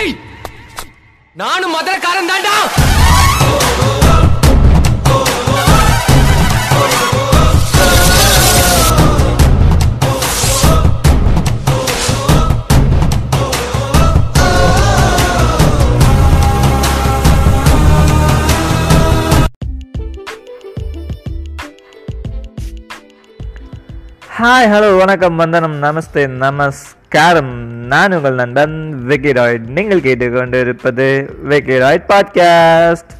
டேய் நானும் மதுரக்காரன் தான்டா! ஹாய் ஹலோ வணக்கம் வந்தனம் நமஸ்தே நமஸ்காரம். நான் உங்கள் நண்பன் விக்கிராய்ட். நீங்கள் கேட்டுக்கொண்டிருப்பது விக்கிராய்ட் பாட்காஸ்ட்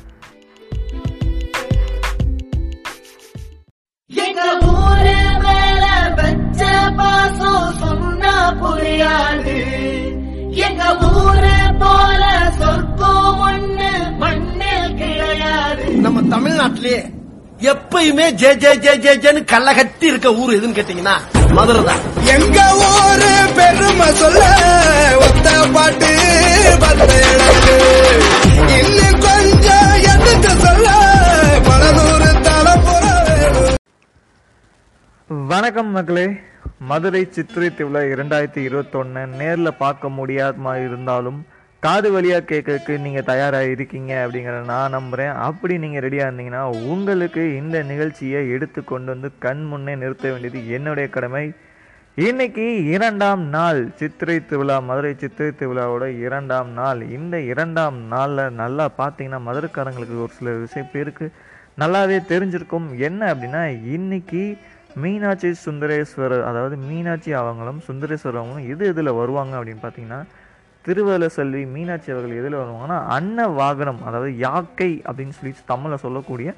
எங்க ஊரு போல சொர்க்கம் ஒண்ணு மண்ணில் கிடையாது. நம்ம தமிழ்நாட்டிலேயே எப்பயுமே ஜே ஜே ஜே ஜே ஜேன்னு கள்ள கட்டி இருக்க ஊர் எதுன்னு கேட்டீங்கன்னா மதுரை தான் எங்க ஊரு பெருமை சொல்ல ஒத்த பாட்டு இன்னும் கொஞ்சம் எதுக்கு சொல்ல தலைப்புற வணக்கம் மக்களே. மதுரை சித்திரை திருவிழா இரண்டாயிரத்தி இருபத்தொன்னு நேரில் பார்க்க முடியாதமா இருந்தாலும் காது வழியாக கேட்கறதுக்கு நீங்கள் தயாராக இருக்கீங்க அப்படிங்கிறத நான் நம்புகிறேன் அப்படி நீங்கள் ரெடியாக இருந்தீங்கன்னா உங்களுக்கு இந்த நிகழ்ச்சியை எடுத்து கொண்டு வந்து கண் முன்னே நிறுத்த வேண்டியது என்னுடைய கடமை. இன்னைக்கு இரண்டாம் நாள் சித்திரை திருவிழா மதுரை சித்திரை திருவிழாவோட இரண்டாம் நாள். இந்த இரண்டாம் நாளில் நல்லா பார்த்தீங்கன்னா மதுரைக்காரங்களுக்கு ஒரு சில விஷயம் பேருக்கு நல்லாவே தெரிஞ்சிருக்கும். என்ன அப்படின்னா இன்னைக்கு மீனாட்சி சுந்தரேஸ்வரர் அதாவது மீனாட்சி அவங்களும் சுந்தரேஸ்வரர் அவங்களும் எது இதில் வருவாங்க அப்படின்னு பார்த்தீங்கன்னா திருவள்ள செல்வி மீனாட்சி அவர்கள் எதில் வருவாங்கன்னா அன்ன வாகனம் அதாவது யாக்கை அப்படின்னு சொல்லி தமிழில் சொல்லக்கூடிய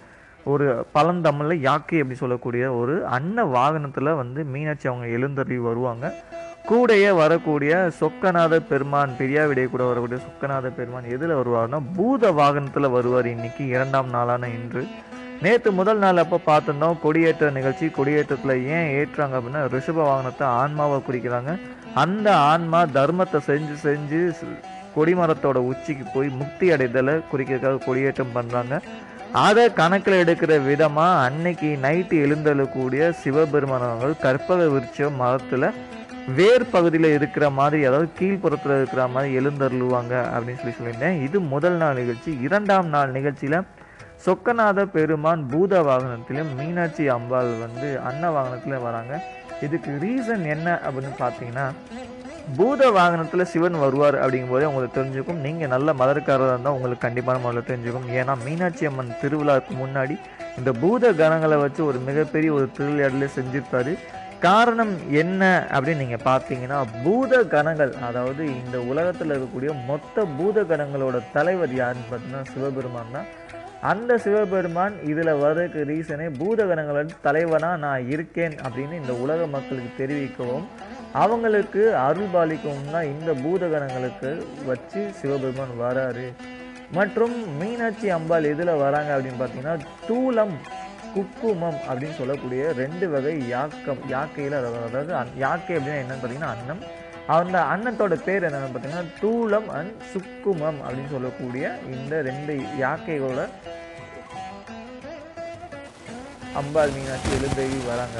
ஒரு பழந்தமிழில் யாக்கை அப்படி சொல்லக்கூடிய ஒரு அன்ன வாகனத்தில் வந்து மீனாட்சி அவங்க எழுந்தறி வருவாங்க. கூடையே வரக்கூடிய சொக்கநாத பெருமான் பெரியாவிடைய கூட வரக்கூடிய சொக்கநாத பெருமான் எதில் வருவார்னா பூத வாகனத்தில் வருவார் இன்னைக்கு இரண்டாம் நாளான இன்று. நேற்று முதல் நாள் அப்போ பார்த்துருந்தோம் கொடியேற்ற நிகழ்ச்சி கொடியேற்றத்தில் ஏன் ஏற்றுறாங்க அப்படின்னா ரிஷப வாகனத்தை ஆன்மாவை குறிக்கிறாங்க. அந்த ஆன்மா தர்மத்தை செஞ்சு செஞ்சு கொடிமரத்தோட உச்சிக்கு போய் முக்தி அடைதலை குறிக்கிறதுக்காக கொடியேற்றம் பண்ணுறாங்க அதை கணக்கில் எடுக்கிற விதமாக அன்னைக்கு நைட்டு எழுந்தள்ளக்கூடிய சிவபெருமானவர்கள் கற்பக விருட்சம் மரத்தில் வேர் பகுதியில் இருக்கிற மாதிரி அதாவது கீழ்ப்புறத்தில் இருக்கிற மாதிரி எழுந்தருளுவாங்க அப்படின்னு சொல்லி சொல்லியிருந்தேன். இது முதல் நாள் நிகழ்ச்சி. இரண்டாம் நாள் நிகழ்ச்சியில் சொக்கநாத பெருமான் பூத வாகனத்திலும் மீனாட்சி அம்பாள் வந்து அன்ன வாகனத்திலும் வராங்க. இதுக்கு ரீசன் என்ன அப்படின்னு பார்த்தீங்கன்னா பூத வாகனத்தில் சிவன் வருவார் அப்படிங்கும்போதே உங்களுக்கு தெரிஞ்சுக்கும். நீங்கள் நல்ல மதர்க்காரராக இருந்தால் உங்களுக்கு கண்டிப்பான முறையில் தெரிஞ்சுக்கும். ஏன்னா மீனாட்சி அம்மன் திருவிழாவுக்கு முன்னாடி இந்த பூத கணங்களை வச்சு ஒரு மிகப்பெரிய ஒரு திருவிளையாடலே செஞ்சிருப்பார். காரணம் என்ன அப்படின்னு நீங்கள் பார்த்தீங்கன்னா பூத கணங்கள் அதாவது இந்த உலகத்தில் இருக்கக்கூடிய மொத்த பூத கணங்களோட தலைவர் யாருன்னு பார்த்தீங்கன்னா சிவபெருமான் தான். அந்த சிவபெருமான் இதில் வர்றதுக்கு ரீசனே பூதகணங்களோட தலைவனாக நான் இருக்கேன் அப்படின்னு இந்த உலக மக்களுக்கு தெரிவிக்கவும் அவங்களுக்கு அருள் பாலிக்கவும் தான் இந்த பூதகணங்களுக்கு வச்சு சிவபெருமான் வராரு. மற்றும் மீனாட்சி அம்பாள் எதில் வராங்க அப்படின்னு பார்த்தீங்கன்னா தூலம் குக்குமம் அப்படின்னு சொல்லக்கூடிய ரெண்டு வகை யாக்கம் யாக்கையில் அதாவது யாக்கை அப்படின்னா என்னன்னு பார்த்தீங்கன்னா அன்னம் அந்த அன்னத்தோட பேர் என்னன்னு பார்த்தீங்கன்னா தூளம் அண்ட் சுக்குமம் அப்படின்னு சொல்லக்கூடிய இந்த ரெண்டு யாக்கைகளோட அம்பாள் மீனாட்சி எழுந்தேவி வராங்க.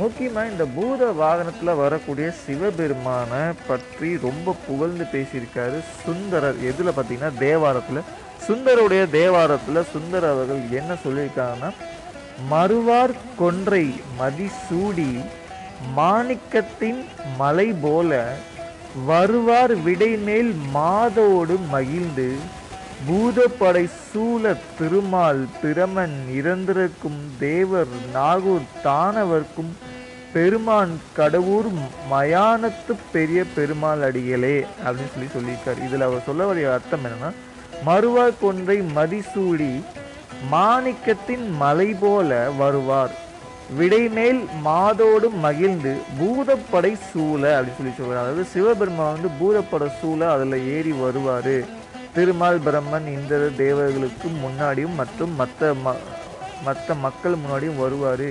முக்கியமாக இந்த பூத வாகனத்தில் வரக்கூடிய சிவபெருமானை பற்றி ரொம்ப புகழ்ந்து பேசியிருக்காரு சுந்தரர். எதில் பார்த்தீங்கன்னா தேவாரத்தில். சுந்தருடைய தேவாரத்தில் சுந்தர் அவர்கள் என்ன சொல்லியிருக்காங்கன்னா மறுவார் கொன்றை மதிசூடி மாணிக்கத்தின் மலை போல வருவார் விடைமேல் மாதோடு மகிழ்ந்து பூதப்படை சூழ திருமால் பிரமன் இறந்திருக்கும் தேவர் நாகூர் தானவர்க்கும் பெருமான் கடவுர் மயானத்து பெரிய பெருமாள் அடிகளே அப்படின்னு சொல்லி சொல்லியிருக்கார். இதில் அவர் சொல்ல வரைய அர்த்தம் என்னன்னா மறுவார் கொன்றை மதிசூடி மாணிக்கத்தின் மலை போல வருவார். விடைமேல் மாதோடு மகிழ்ந்து பூதப்படை சூழ அப்படின்னு சொல்லி சொல்கிறார் அதாவது சிவபெருமான் வந்து பூதப்படை சூழ அதில் ஏறி வருவார். திருமால் பிரம்மன் இந்திர தேவர்களுக்கு முன்னாடியும் மற்றும் மற்ற ம மற்ற மக்கள் முன்னாடியும் வருவார்.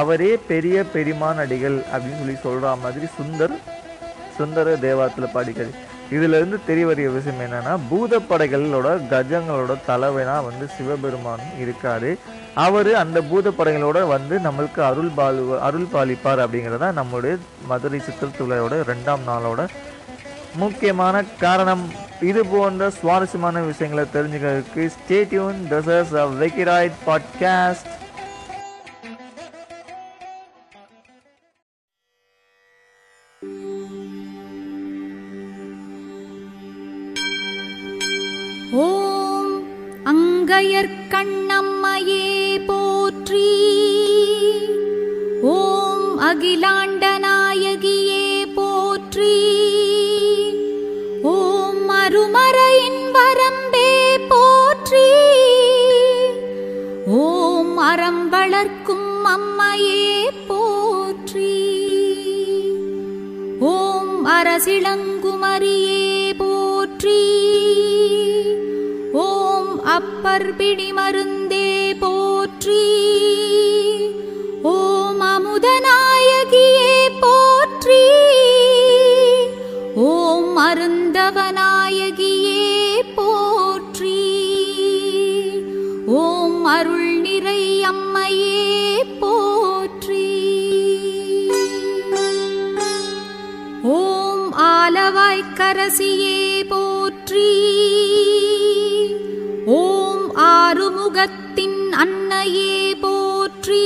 அவரே பெரிய பெருமான் அடிகள் அப்படின்னு சொல்லி சொல்கிற மாதிரி சுந்தர் சுந்தர தேவாரத்தில் பாடிக்கிறது இதுல இருந்து தெரிய வரிய விஷயம் என்னன்னா பூதப்படைகளோட கஜங்களோட தலைவனா வந்து சிவபெருமான் இருக்காரு. அவரு அந்த பூதப்படைகளோட வந்து நம்மளுக்கு அருள் பாலு அருள் பாலிப்பார் அப்படிங்கிறதா நம்மளுடைய மதுரை சித்திரத்துளையோட ரெண்டாம் நாளோட முக்கியமான காரணம். இது போன்ற சுவாரஸ்யமான விஷயங்களை தெரிஞ்சுக்கிறதுக்கு stay tuned this is a வெக்கிராய்ட் podcast Om அங்கையர்கண்ணம்மையே போற்றி. ஓம் அகிலாண்ட நாயகியே போற்றி. ஓம் அருமறையின் வரம்பே போற்றி. ஓம் அறம் வளர்க்கும் அம்மையே போற்றி. ஓம் அரசிளங்குமரியே போற்றி. அப்பர்பிணி மருந்தே போற்றி. ஓம் அமுதநாயகியே போற்றி. ஓம் மருந்தவநாயகியே போற்றி. ஓம் அருள் நிறை அம்மையே போற்றி. ஓம் ஆலவாய்க்கரசியே ஆறுமுகத்தின் அன்னையே போற்றி.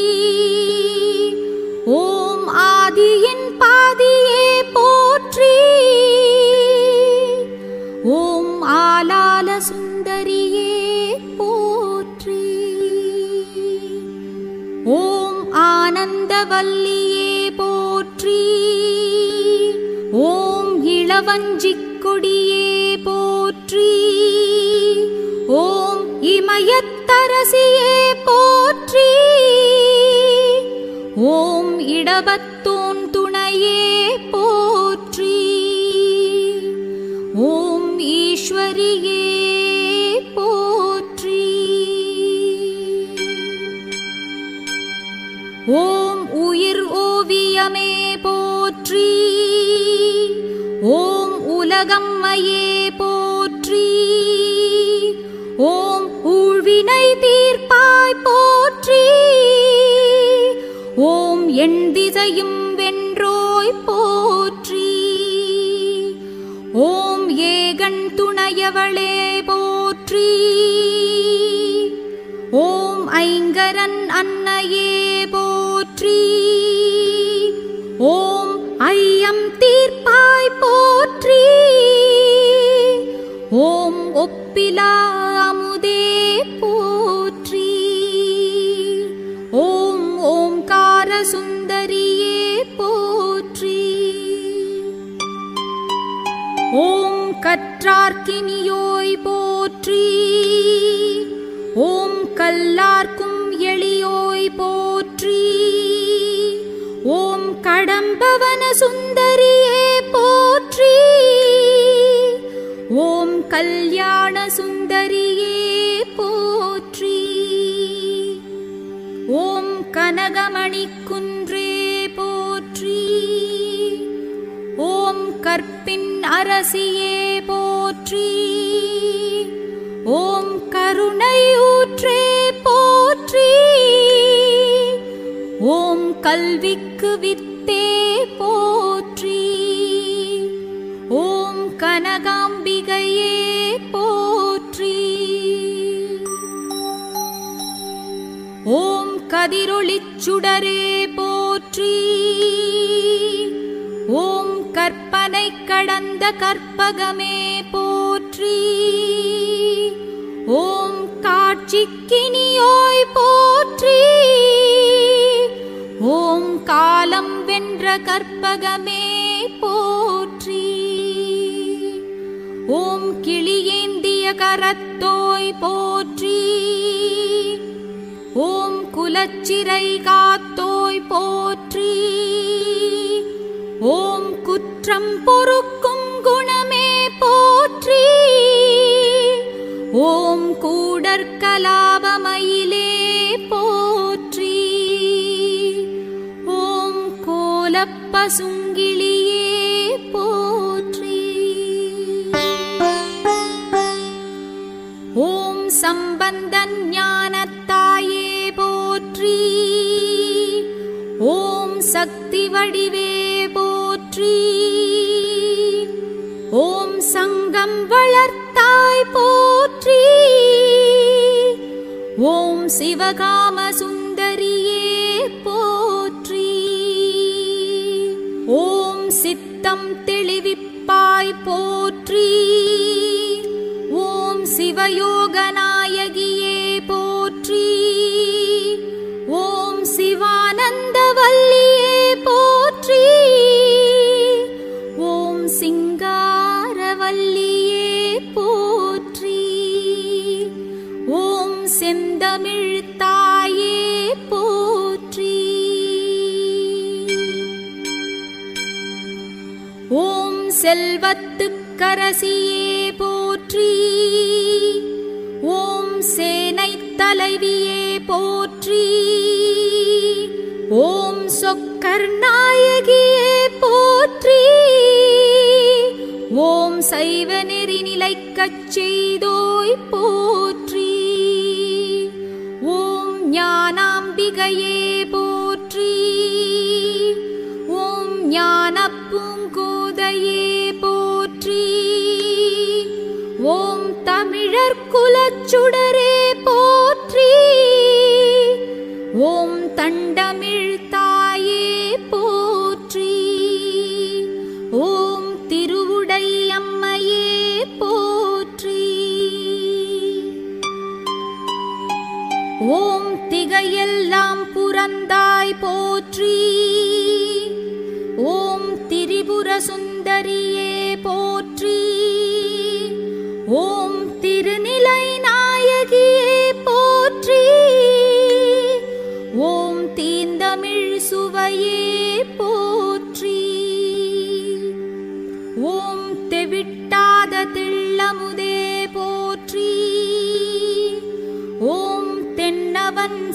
ஓம் என் திசையும் வென்றோய் போற்றி. ஓம் ஏகன் துணையவளே போற்றி. ஓம் ஐங்கரன் அன்னையே சுந்தரியே போற்றி. ஓம் கற்றார்க்கினியோய் போற்றி. ஓம் கல்லார்க்கும் எளியோய் போற்றி. ஓம் கடம்பவன சுந்தரியே போற்றி. ஓம் கல்யாண சுந்தரியே போற்றி. ஓம் கனகமணி கற்பின் அரசியே போற்றி. ஓம் கருணை ஊற்றே போற்றி. ஓம் கல்விக்கு வித்தே போற்றி. ஓம் கனகாம்பிகையே போற்றி. ஓம் கதிரொளிச்சுடரே போற்றி. ஓம் கற்பனை கடந்த கற்பகமே போற்றி. ஓம் காட்சிக்கினியோய் போற்றி. ஓம் காலம் வென்ற கற்பகமே போற்றி. ஓம் கிளியேந்திய கரத்தோய் போற்றி. ஓம் குலச்சிறை காத்தோய் போற்றி. ஓம் குற்றம் பொறுக்கும் குணமே போற்றி. ஓம் கூடற்கலாபமயிலே போற்றி. ஓம் கோலப்பசுங்கிளியே போற்றி. ஓம் சம்பந்தன் ஞானத்தாயே போற்றி. ஓம் சக்தி வடிவே சங்கம் வளர்த்தாய் போற்றி. ஓம் சிவகாம சுந்தரியே போ. செந்தமிழ் தாயே போற்றி. ஓம் செல்வத்துக்கரசியே போற்றி. ஓம் சேனை தலைவியே போற்றி. ஓம் சொக்கர் நாயகியே போற்றி. ஓம் சைவ நெறி நிலைக்கச் செய்தோய் ஞானாம்பிகையே போற்றி. ஓம் ஞான பூங்கோதையே போற்றி. ஓம் தமிழர் குலச்சுடரே ஓம் திகையெல்லாம் புறந்தாய் போற்றி. ஓம் திரிபுர சுந்தரியே போற்றி. ஓம் தென்னவன்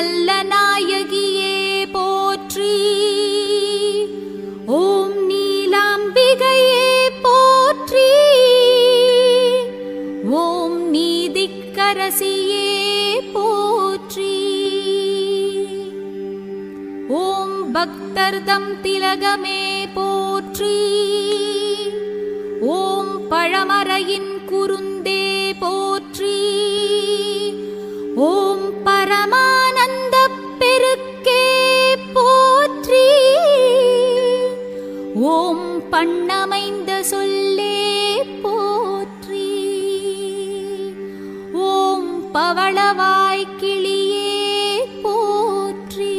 நல்ல நாயகியே போற்றி. ஓம் நீலாம்பிகையே போற்றி. ஓம் நீதிக்கரசியே போற்றி. ஓம் பக்தர்தம் திலகமே போற்றி. ஓம் பழமறையின் குருந்தே போற்றி. பண்ணமைந்த சொல்லே போற்றி. ஓம் பவளவாய் கிளியே போற்றி.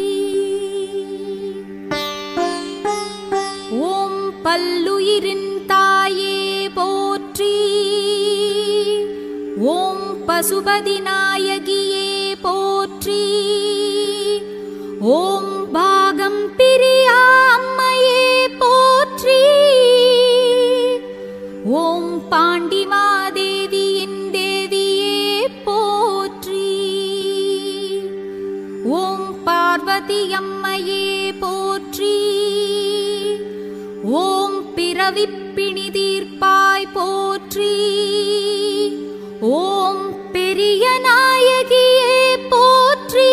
ஓம் பல்லுயிரின் தாயே போற்றி. ஓம் பசுபதினா பிறவிப்பிணி தீர்ப்பாய் போற்றி. ஓம் பெரிய நாயகியே போற்றி.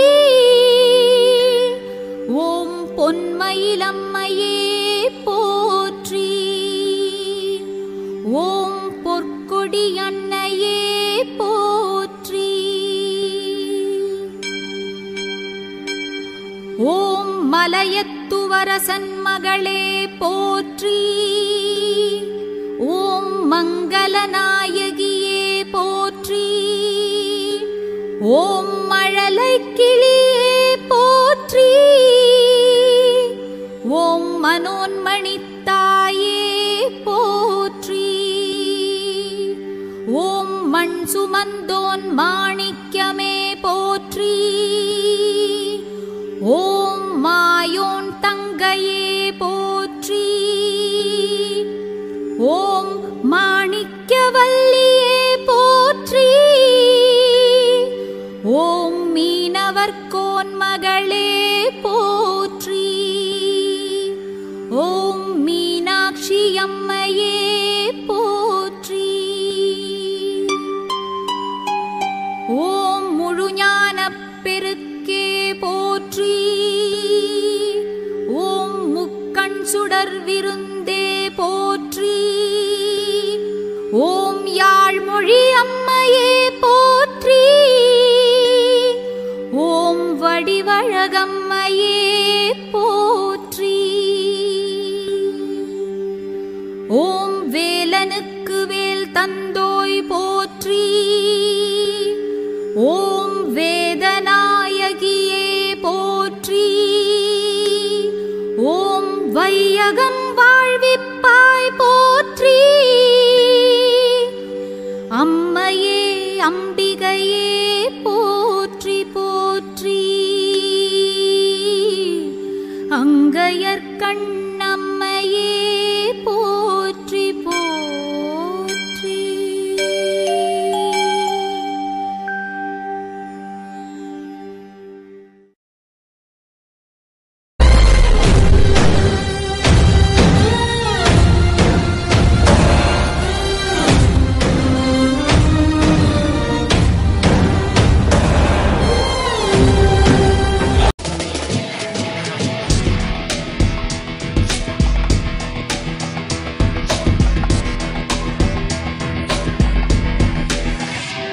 ஓம் பொன்மயிலம்மையே போற்றி. ஓம் பொற்கொடி அன்னையே போற்றி. ஓம் மலையத்துவரசன் மகளே போற்றி. மங்களநாயகியே போற்றி. ஓம் மழலை கிளியே போற்றி. ஓம் மனோன்மணி தாயே போற்றி. ஓம் மண் சுமந்தோன் மாணிக்கமே தந்தோய் போற்றி. ஓம் வே